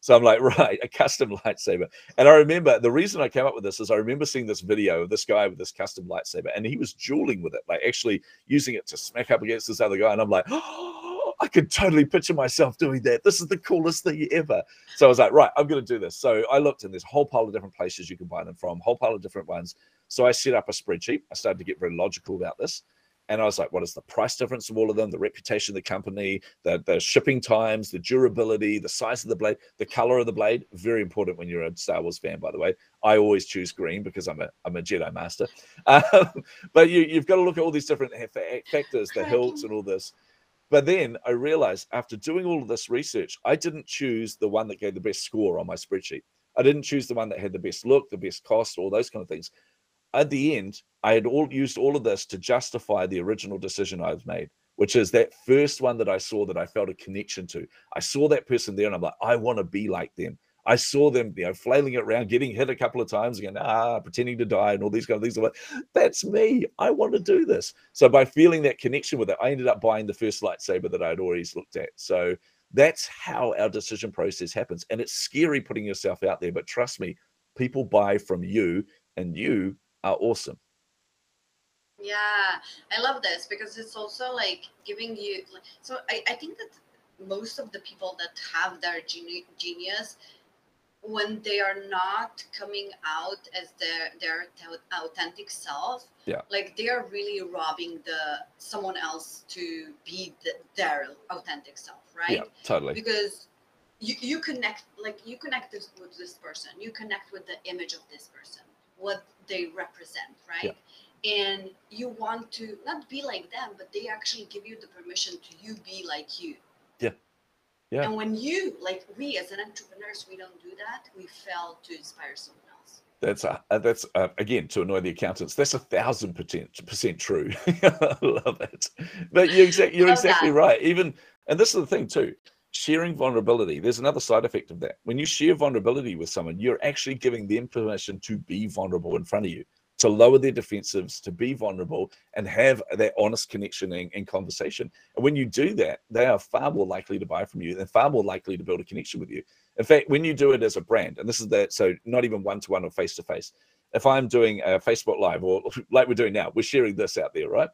So I'm like, right, a custom lightsaber. And I remember the reason I came up with this is I remember seeing this video of this guy with this custom lightsaber, and he was dueling with it, like actually using it to smack up against this other guy. And I'm like, oh, I could totally picture myself doing that. This is the coolest thing ever. So I was like, right, I'm going to do this. So I looked, and there's a whole pile of different places you can buy them from, whole pile of different ones. So I set up a spreadsheet. I started to get very logical about this. And I was like, what is the price difference of all of them? The reputation of the company, the, the shipping times, the durability, the size of the blade, the color of the blade. Very important when you're a Star Wars fan, by the way. I always choose green because I'm a I'm a Jedi master. Um, but you, you've got to look at all these different factors, the hilts and all this. But then I realized after doing all of this research, I didn't choose the one that gave the best score on my spreadsheet. I didn't choose the one that had the best look, the best cost, all those kind of things at the end, I had all used all of this to justify the original decision I've made, which is that first one that I saw that I felt a connection to. I saw that person there and I'm like, I want to be like them. I saw them, you know, flailing it around, getting hit a couple of times again, ah, pretending to die and all these kind of things. I'm like, that's me. I want to do this. So by feeling that connection with it, I ended up buying the first lightsaber that I'd always looked at. So that's how our decision process happens. And it's scary putting yourself out there, but trust me, people buy from you and you are awesome. Yeah, I love this because it's also like giving you. So I, I think that most of the people that have their geni- genius, when they are not coming out as their their authentic self, Yeah. like they are really robbing the someone else to be the, their authentic self, right? Yeah, totally. because you, you connect like you connect this, with this person you connect with the image of this person what they represent right yeah. and you want to not be like them but they actually give you the permission to you be like you Yeah. Yeah. and when you like we as an entrepreneurs we don't do that we fail to inspire someone else That's uh, uh, that's uh, again to annoy the accountants. That's a thousand percent percent true. I love it. But you're exactly you're exactly that. right. Even and this is the thing too. Sharing vulnerability. There's another side effect of that. When you share vulnerability with someone, you're actually giving them permission to be vulnerable in front of you, to lower their defensives, to be vulnerable, and have that honest connection and, and conversation. And when you do that, they are far more likely to buy from you and far more likely to build a connection with you. In fact, when you do it as a brand, and this is that, so not even one to one or face to face. If I'm doing a Facebook Live or like we're doing now, we're sharing this out there, right?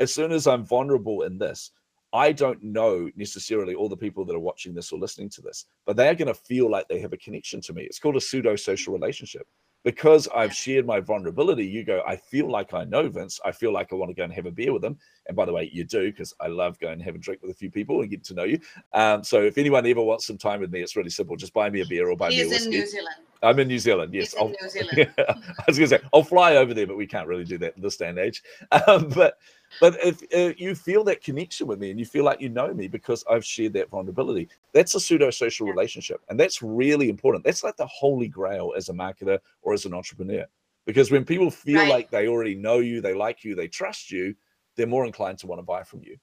As soon as I'm vulnerable in this, I don't know necessarily all the people that are watching this or listening to this, but they are going to feel like they have a connection to me. It's called a pseudo social relationship. Because I've shared my vulnerability, you go, I feel like I know Vince. I feel like I want to go and have a beer with him. And by the way, you do, because I love going and have a drink with a few people and get to know you. Um, so if anyone ever wants some time with me, it's really simple. Just buy me a beer or buy me a he's in new zealand I'm in New Zealand. Yes, I'll, new zealand yeah, I was going to say I'll fly over there, but we can't really do that in this day and age. Um, but but if uh, you feel that connection with me and you feel like you know me because I've shared that vulnerability, that's a pseudo social Yeah. relationship, and that's really important. That's like the holy grail as a marketer or as an entrepreneur, because when people feel Right. like they already know you, they like you, they trust you, they're more inclined to want to buy from you.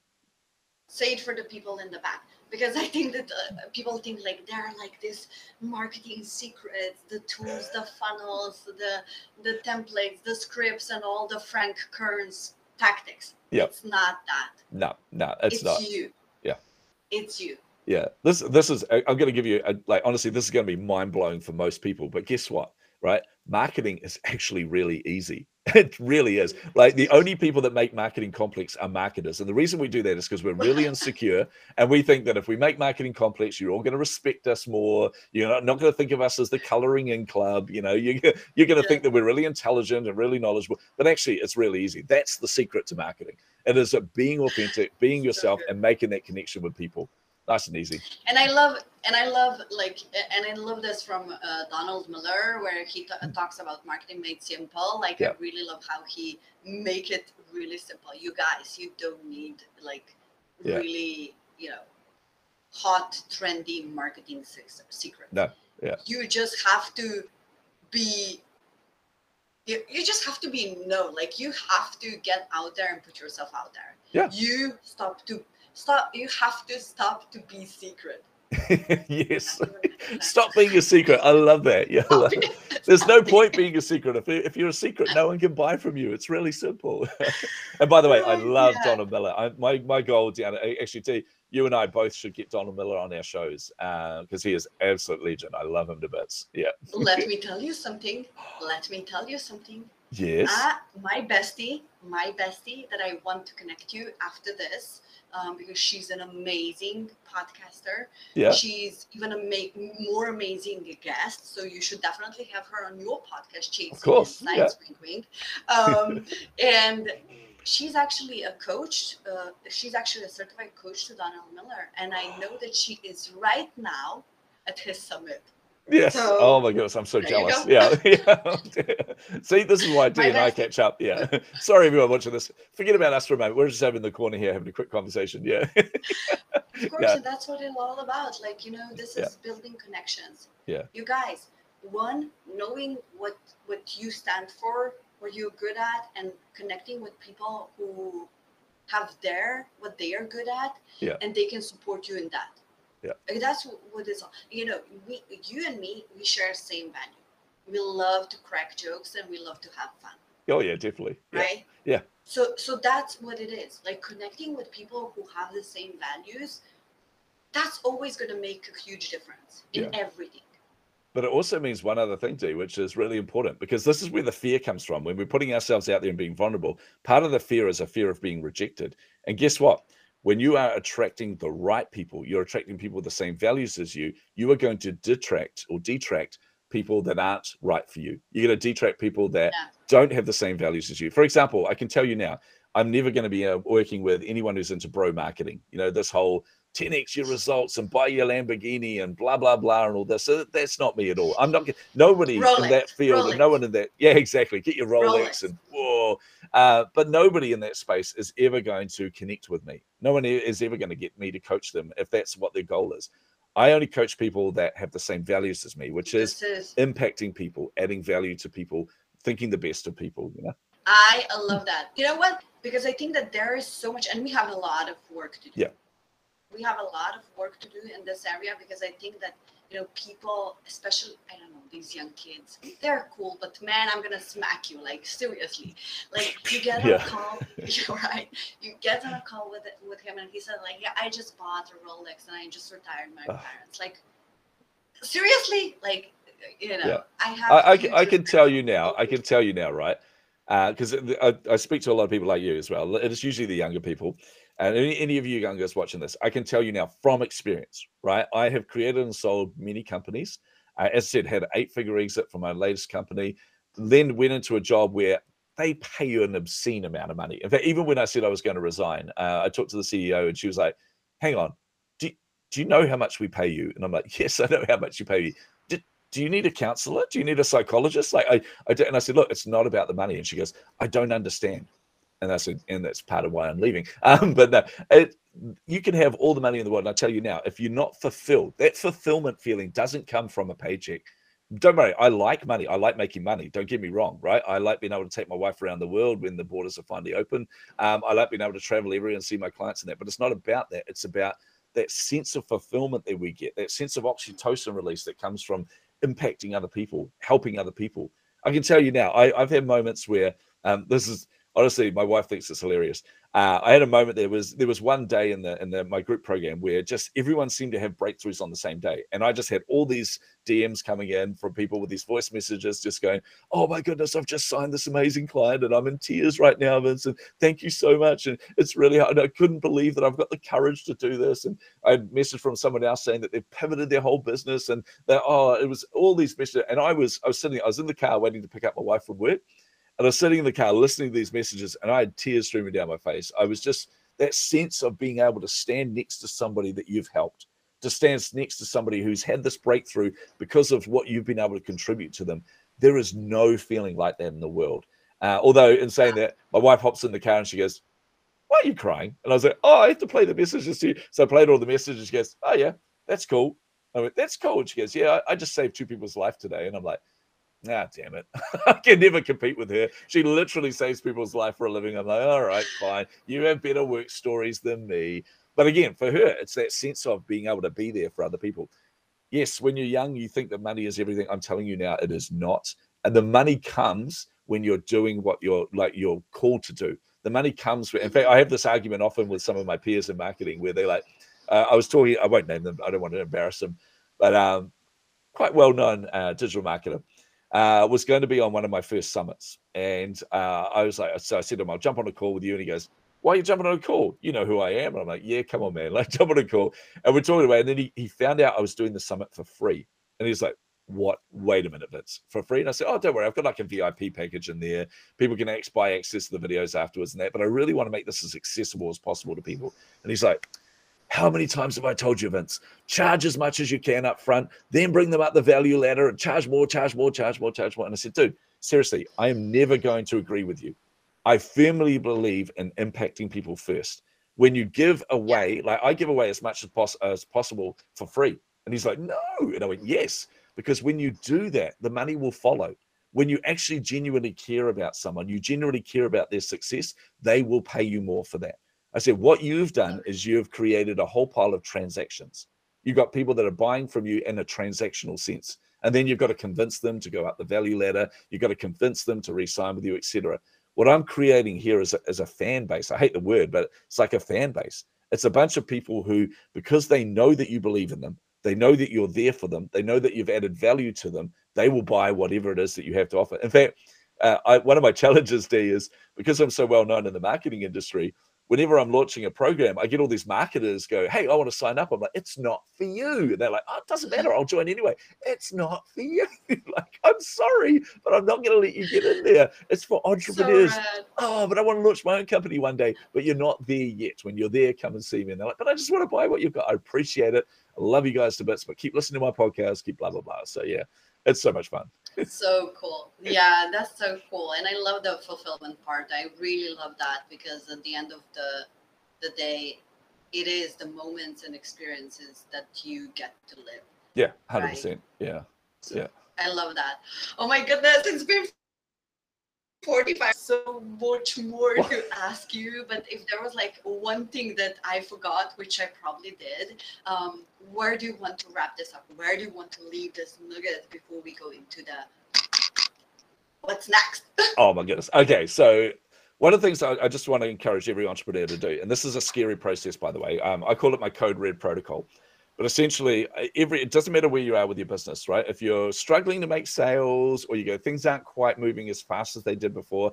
say it for the people in the back because i think that uh, people think like they're like this marketing secrets the tools the funnels the the templates the scripts and all the frank Kern's tactics Yeah, it's not that No, no, it's, it's, not. you Yeah. it's you Yeah, this this is. I'm going to give you a, like honestly, this is going to be mind blowing for most people. But guess what? Right, marketing is actually really easy. It really is. Like the only people that make marketing complex are marketers. And the reason we do that is because we're really insecure. And we think that if we make marketing complex, you're all going to respect us more. You're not, going to think of us as the coloring in club. You know, you, you're going to Yeah. think that we're really intelligent and really knowledgeable. But actually, it's really easy. That's the secret to marketing. It is being authentic, being yourself, good. and making that connection with people. Nice and easy. and I love and I love like and I love this from uh, Donald Miller where he t- talks about marketing made simple. Like Yeah. I really love how he make it really simple. You guys, you don't need like Yeah. really you know hot trendy marketing se- secret. No, yeah. You just have to be. You, you just have to be known. Like you have to get out there and put yourself out there. Yeah. You stop to stop. You have to stop to be secret. yes. Stop being a secret. I love that. Yeah. Love. There's no point being a secret. If, if you're a secret, no one can buy from you. It's really simple. and by the way, I Oh, love yeah. Donald Miller. I, my my goal, Dijana, actually, T, you and I both should get Donald Miller on our shows because he is absolute legend. I love him to bits. Yeah. Let me tell you something. Let me tell you something. Yes. Ah, my bestie, my bestie that I want to connect you after this, um, because she's an amazing podcaster. Yeah. She's even a ma- more amazing guest, so you should definitely have her on your podcast, Chasing Of course, Insights, wink, wink. Um, and she's actually a coach. Uh, she's actually a certified coach to Donald Miller, and I know that she is right now at his summit. Yes. So, oh my goodness, I'm so jealous. Yeah. yeah. See, this is why D and I catch up. Yeah. Sorry, everyone watching this. Forget about us for a moment. We're just having the corner here, having a quick conversation. Yeah. Of course, Yeah. and that's what it's all about. Like, you know, this Yeah. is building connections. Yeah. You guys, one, knowing what what you stand for, what you're good at, and connecting with people who have their what they are good at, Yeah. and they can support you in that. Yeah. Like, that's wh- what is you know, we you and me, we share same value. We love to crack jokes and we love to have fun Oh yeah, definitely. Yeah. right Yeah. so so that's what it is like connecting with people who have the same values that's always going to make a huge difference in everything But it also means one other thing, D, which is really important because this is where the fear comes from. When we're putting ourselves out there and being vulnerable, part of the fear is a fear of being rejected. And guess what? When you are attracting the right people, you're attracting people with the same values as you, you are going to detract or detract people that aren't right for you. You're going to detract people that Yeah. don't have the same values as you. For example, I can tell you now, I'm never going to be uh, working with anyone who's into bro marketing. You know, this whole 10x your results and buy your Lamborghini and blah blah blah and all this. So that's not me at all. I'm not. Nobody in that field, and no one in that. Yeah, exactly. Get your Rolex, Rolex. and whoa. Uh, but nobody in that space is ever going to connect with me. No one is ever going to get me to coach them if that's what their goal is. I only coach people that have the same values as me, which is is impacting people, adding value to people, thinking the best of people. You know. i love that you know what because i think that there is so much and we have a lot of work to do Yeah. We have a lot of work to do in this area because i think that you know people especially i don't know these young kids they're cool but man i'm gonna smack you like seriously like you get on Yeah. a call you're right you get on a call with with him and he said like yeah i just bought a rolex and i just retired my Ugh. parents like seriously like you know Yeah. i have I, I, can- I can tell you now. I can tell you now, right? Uh, because I, I speak to a lot of people like you as well. It is usually the younger people, and any, any of you youngers watching this, I can tell you now from experience, right? I have created and sold many companies. Uh, as I said, had an eight-figure exit from my latest company, then went into a job where they pay you an obscene amount of money. In fact, even when I said I was going to resign, uh, I talked to the CEO, and she was like, "Hang on, do, do you know how much we pay you?" And I'm like, "Yes, I know how much you pay me." "Do- Do you need a counselor? Do you need a psychologist? Like I, I don't, and I said, look, it's not about the money. And she goes, I don't understand. And I said, and that's part of why I'm leaving. Um, but no, it, you can have all the money in the world. And I tell you now, if you're not fulfilled, that fulfillment feeling doesn't come from a paycheck. Don't worry, I like money. I like making money. Don't get me wrong, right? I like being able to take my wife around the world when the borders are finally open. Um, I like being able to travel everywhere and see my clients and that. But it's not about that. It's about that sense of fulfillment that we get, that sense of oxytocin release that comes from impacting other people, helping other people. I can tell you now, I, I've had moments where um, this is honestly, my wife thinks it's hilarious. uh, I had a moment. There was there was one day in the in the my group program where just everyone seemed to have breakthroughs on the same day, and I just had all these DMs coming in from people with these voice messages, just going, "Oh my goodness, I've just signed this amazing client, and I'm in tears right now, Vincent. Thank you so much, and it's really hard. I couldn't believe that I've got the courage to do this." And I had message from someone else saying that they've pivoted their whole business, and that oh, it was all these messages, and I was I was sitting, I was in the car waiting to pick up my wife from work and I was sitting in the car listening to these messages, and I had tears streaming down my face. I was just that sense of being able to stand next to somebody that you've helped, to stand next to somebody who's had this breakthrough because of what you've been able to contribute to them. There is no feeling like that in the world. Uh, although, in saying that, my wife hops in the car and she goes, Why are you crying? And I was like, Oh, I have to play the messages to you. So I played all the messages. She goes, Oh, yeah, that's cool. I went, That's cool. And she goes, Yeah, I, I just saved two people's life today. And I'm like, Ah, damn it. I can never compete with her. She literally saves people's life for a living. I'm like, all right, fine. You have better work stories than me. But again, for her, it's that sense of being able to be there for other people. Yes, when you're young, you think that money is everything. I'm telling you now, it is not. And the money comes when you're doing what you're like you're called to do. The money comes. In fact, I have this argument often with some of my peers in marketing where they're like, uh, I was talking. I won't name them. I don't want to embarrass them, but um, quite well known uh, digital marketer uh, was going to be on one of my first summits. And uh, I was like, so I said to him, I'll jump on a call with you. And he goes, Why are you jumping on a call? You know who I am. And I'm like, Yeah, come on, man. Like, jump on a call. And we're talking about it. And then he, he found out I was doing the summit for free. And he's like, what? Wait a minute, Vince, for free? And I said, oh, don't worry, I've got like a VIP package in there. People can buy access to the videos afterwards and that. But I really want to make this as accessible as possible to people. And he's like, how many times have I told you, Vince? Charge as much as you can up front, then bring them up the value ladder and charge more, charge more, charge more, charge more. And I said, dude, seriously, I am never going to agree with you. I firmly believe in impacting people first. When you give away, like I give away as much as, as possible for free. And he's like, no. And I went, yes. Because when you do that, the money will follow. When you actually genuinely care about someone, you genuinely care about their success, they will pay you more for that. I said, what you've done is you've created a whole pile of transactions. You've got people that are buying from you in a transactional sense. And then you've got to convince them to go up the value ladder. You've got to convince them to re-sign with you, etc. What I'm creating here is a, is a fan base. I hate the word, but it's like a fan base. It's a bunch of people who, because they know that you believe in them, they know that you're there for them, they know that you've added value to them, they will buy whatever it is that you have to offer. In fact, uh, I, one of my challenges, D, is because I'm so well known in the marketing industry, whenever I'm launching a program, I get all these marketers go, Hey, I want to sign up. I'm like, It's not for you. And they're like, Oh, it doesn't matter. I'll join anyway. It's not for you. like, I'm sorry, but I'm not going to let you get in there. It's for entrepreneurs. So oh, but I want to launch my own company one day. But you're not there yet. When you're there, come and see me. And they're like, But I just want to buy what you've got. I appreciate it. I love you guys to bits, but keep listening to my podcast, keep blah, blah, blah. So, yeah, it's so much fun so cool. Yeah, that's so cool. And I love the fulfillment part. I really love that because at the end of the the day, it is the moments and experiences that you get to live. Yeah, hundred right? percent. Yeah, so yeah. I love that. Oh my goodness, it's been 45 so much more to ask you but if there was like one thing that i forgot which i probably did um, where do you want to wrap this up? Where do you want to leave this nugget before we go into the what's next? Oh my goodness. Okay so one of the things I, just want to encourage every entrepreneur to do and this is a scary process by the way um, i call it my code red protocol but essentially, uh, every it doesn't matter where you are with your business, right? If you're struggling to make sales or you go things aren't quite moving as fast as they did before,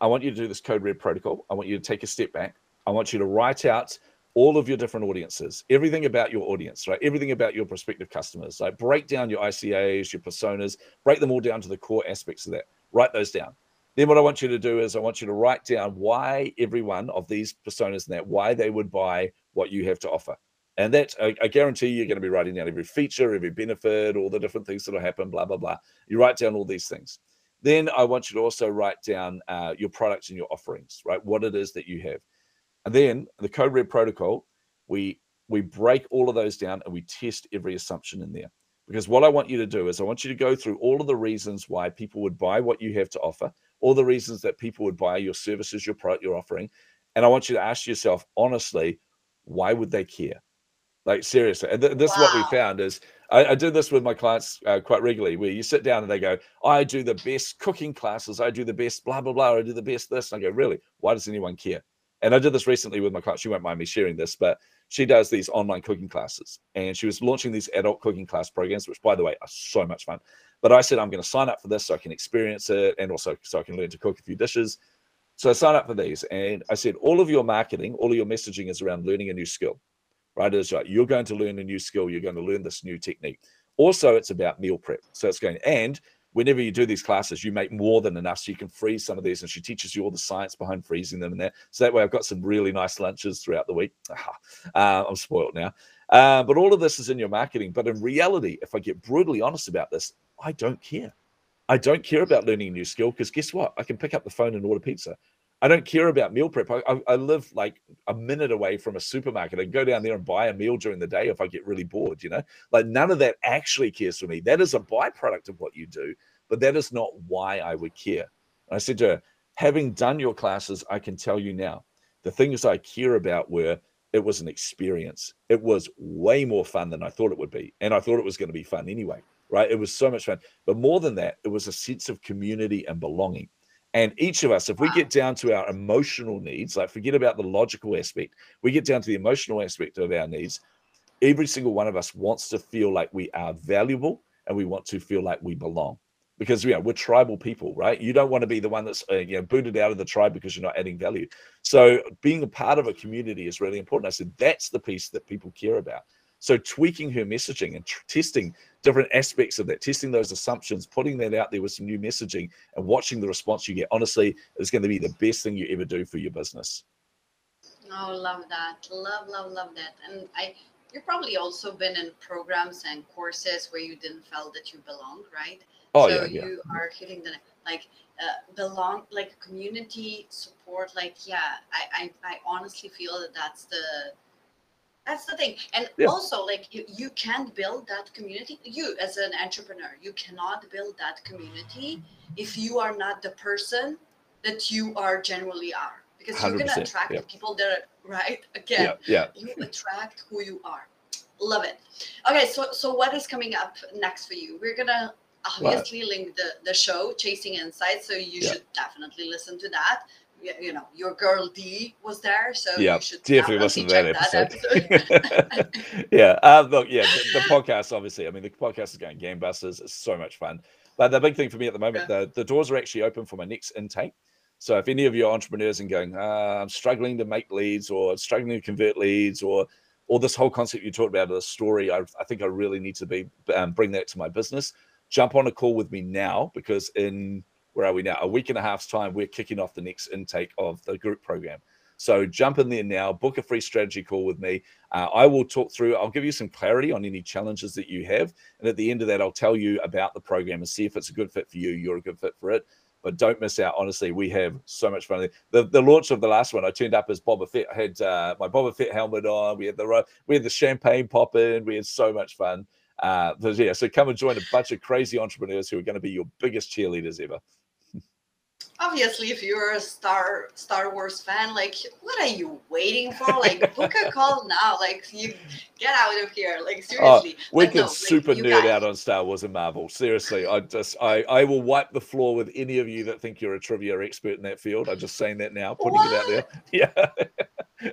I want you to do this code red protocol. I want you to take a step back. I want you to write out all of your different audiences, everything about your audience, right? Everything about your prospective customers. Like break down your ICAs, your personas, break them all down to the core aspects of that. Write those down. Then what I want you to do is I want you to write down why every one of these personas and that why they would buy what you have to offer. And that I, I, guarantee you're going to be writing down every feature, every benefit, all the different things that'll happen, blah, blah, blah. You write down all these things. Then I want you to also write down uh, your products and your offerings, right? What it is that you have. And then the Code Red protocol, we we break all of those down and we test every assumption in there. Because what I want you to do is I want you to go through all of the reasons why people would buy what you have to offer, all the reasons that people would buy your services, your product, your offering. And I want you to ask yourself honestly, why would they care? Like seriously, and th- this wow. is what we found is I, I do this with my clients uh, quite regularly, where you sit down and they go, "I do the best cooking classes, I do the best blah blah blah, I do the best this," and I go, "Really? Why does anyone care?" And I did this recently with my client. She won't mind me sharing this, but she does these online cooking classes and she was launching these adult cooking class programs, which, by the way, are so much fun. But I said, I'm going to sign up for this so I can experience it and also so I can learn to cook a few dishes. So I signed up for these and I said, all of your marketing, all of your messaging is around learning a new skill, right? It's right. You're going to learn a new skill. You're going to learn this new technique. Also, it's about meal prep. So it's going, and whenever you do these classes, you make more than enough so you can freeze some of these. And she teaches you all the science behind freezing them and that. So that way I've got some really nice lunches throughout the week. Uh, I'm spoiled now. Uh, but all of this is in your marketing. But in reality, if I get brutally honest about this, I don't care. I don't care about learning a new skill because guess what? I can pick up the phone and order pizza. I don't care about meal prep. I, I, I, live like a minute away from a supermarket. I go down there and buy a meal during the day if I get really bored, you know? Like none of that actually cares for me. That is a byproduct of what you do, but that is not why I would care. And I said to her, having done your classes, I can tell you now, the things I care about were it was an experience. It was way more fun than I thought it would be. And I thought it was going to be fun anyway, right? It was so much fun. But more than that, it was a sense of community and belonging. And each of us, if we get down to our emotional needs, like forget about the logical aspect, we get down to the emotional aspect of our needs, every single one of us wants to feel like we are valuable and we want to feel like we belong because you know, we're tribal people, right? You don't want to be the one that's uh, you know booted out of the tribe because you're not adding value. So being a part of a community is really important. I said that's the piece that people care about. So tweaking her messaging and tr- testing different aspects of that, testing those assumptions, putting that out there with some new messaging and watching the response you get, honestly, is going to be the best thing you ever do for your business. Oh, love that. Love, love, love that. And I you've probably also been in programs and courses where you didn't feel that you belonged, right? Oh, so yeah, you are hitting the like uh, belong like community support like yeah I, I i honestly feel that that's the that's the thing. And Yeah. also like you, you can't build that community. You as an entrepreneur you cannot build that community if you are not the person that you are generally are. Because you're going to attract yeah. the people that are right again Yeah, yeah. you attract who you are. Love it. Okay so so what is coming up next for you? We're gonna obviously link the the show chasing insights so you should definitely listen to that you, you know your girl d was there so yeah, you should definitely listen to that episode. episode. yeah, uh, look, yeah, the, the podcast, obviously. I mean, the podcast is going gangbusters. It's so much fun. But the big thing for me at the moment, the, the doors are actually open for my next intake. So if any of you are entrepreneurs and going, uh, I'm struggling to make leads or struggling to convert leads or or this whole concept you talked about, the story, I, I think I really need to be um, bring that to my business. Jump on a call with me now because in where are we now? A week and a half's time, we're kicking off the next intake of the group program. So jump in there now, book a free strategy call with me. Uh, I will talk through, I'll give you some clarity on any challenges that you have. And at the end of that, I'll tell you about the program and see if it's a good fit for you. You're a good fit for it. But don't miss out. Honestly, we have so much fun. The, the launch of the last one, I turned up as Boba Fett. I had uh, my Boba Fett helmet on. We had the we had the champagne popping. We had so much fun. Uh, yeah, so come and join a bunch of crazy entrepreneurs who are going to be your biggest cheerleaders ever. Obviously if you're a star star wars fan like what are you waiting for like book a call now like you get out of here like seriously Oh, We But can no, super you nerd guys- out on Star Wars and Marvel. Seriously, I just I I will wipe the floor with any of you that think you're a trivia expert in that field. I'm just saying that now, putting it out there. Yeah.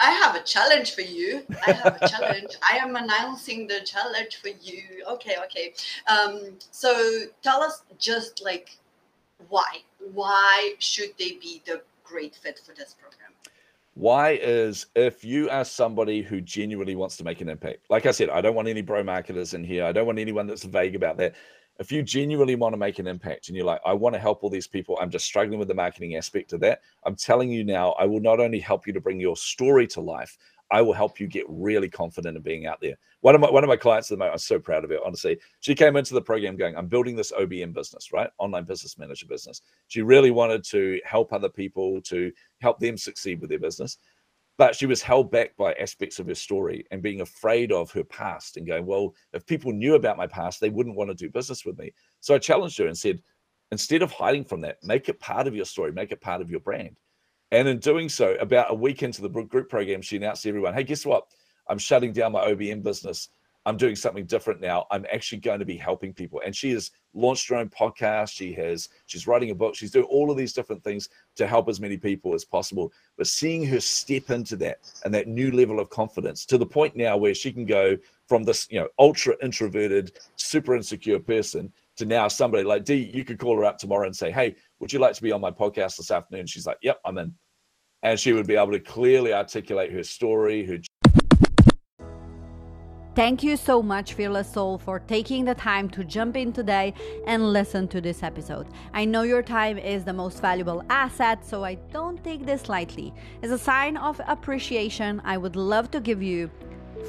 I have a challenge for you. I have a challenge. I am announcing the challenge for you. Okay, okay. Um, so tell us just like why? Why should they be the great fit for this program? Why is if you are somebody who genuinely wants to make an impact, like I said, I don't want any bro marketers in here. I don't want anyone that's vague about that. If you genuinely want to make an impact and you're like, I want to help all these people, I'm just struggling with the marketing aspect of that. I'm telling you now, I will not only help you to bring your story to life, I will help you get really confident in being out there. One of my one of my clients at the moment, I'm so proud of her, honestly. She came into the program going, I'm building this OBM business, right? Online business manager business. She really wanted to help other people to help them succeed with their business. But she was held back by aspects of her story and being afraid of her past and going, Well, if people knew about my past, they wouldn't want to do business with me. So I challenged her and said, Instead of hiding from that, make it part of your story, make it part of your brand. And in doing so, about a week into the group program, she announced to everyone, Hey, guess what? I'm shutting down my OBM business. I'm doing something different now. I'm actually going to be helping people. And she has launched her own podcast. She has, she's writing a book. She's doing all of these different things to help as many people as possible. But seeing her step into that and that new level of confidence to the point now where she can go from this, you know, ultra introverted, super insecure person to now somebody like D, you could call her up tomorrow and say, Hey, would you like to be on my podcast this afternoon? She's like, Yep, I'm in. And she would be able to clearly articulate her story, her Thank you so much, Fearless Soul, for taking the time to jump in today and listen to this episode. I know your time is the most valuable asset, so I don't take this lightly. As a sign of appreciation, I would love to give you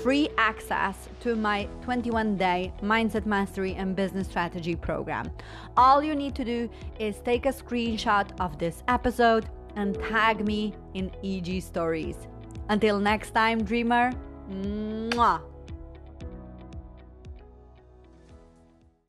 free access to my 21 day mindset mastery and business strategy program. All you need to do is take a screenshot of this episode and tag me in IG stories. Until next time, dreamer, mwah.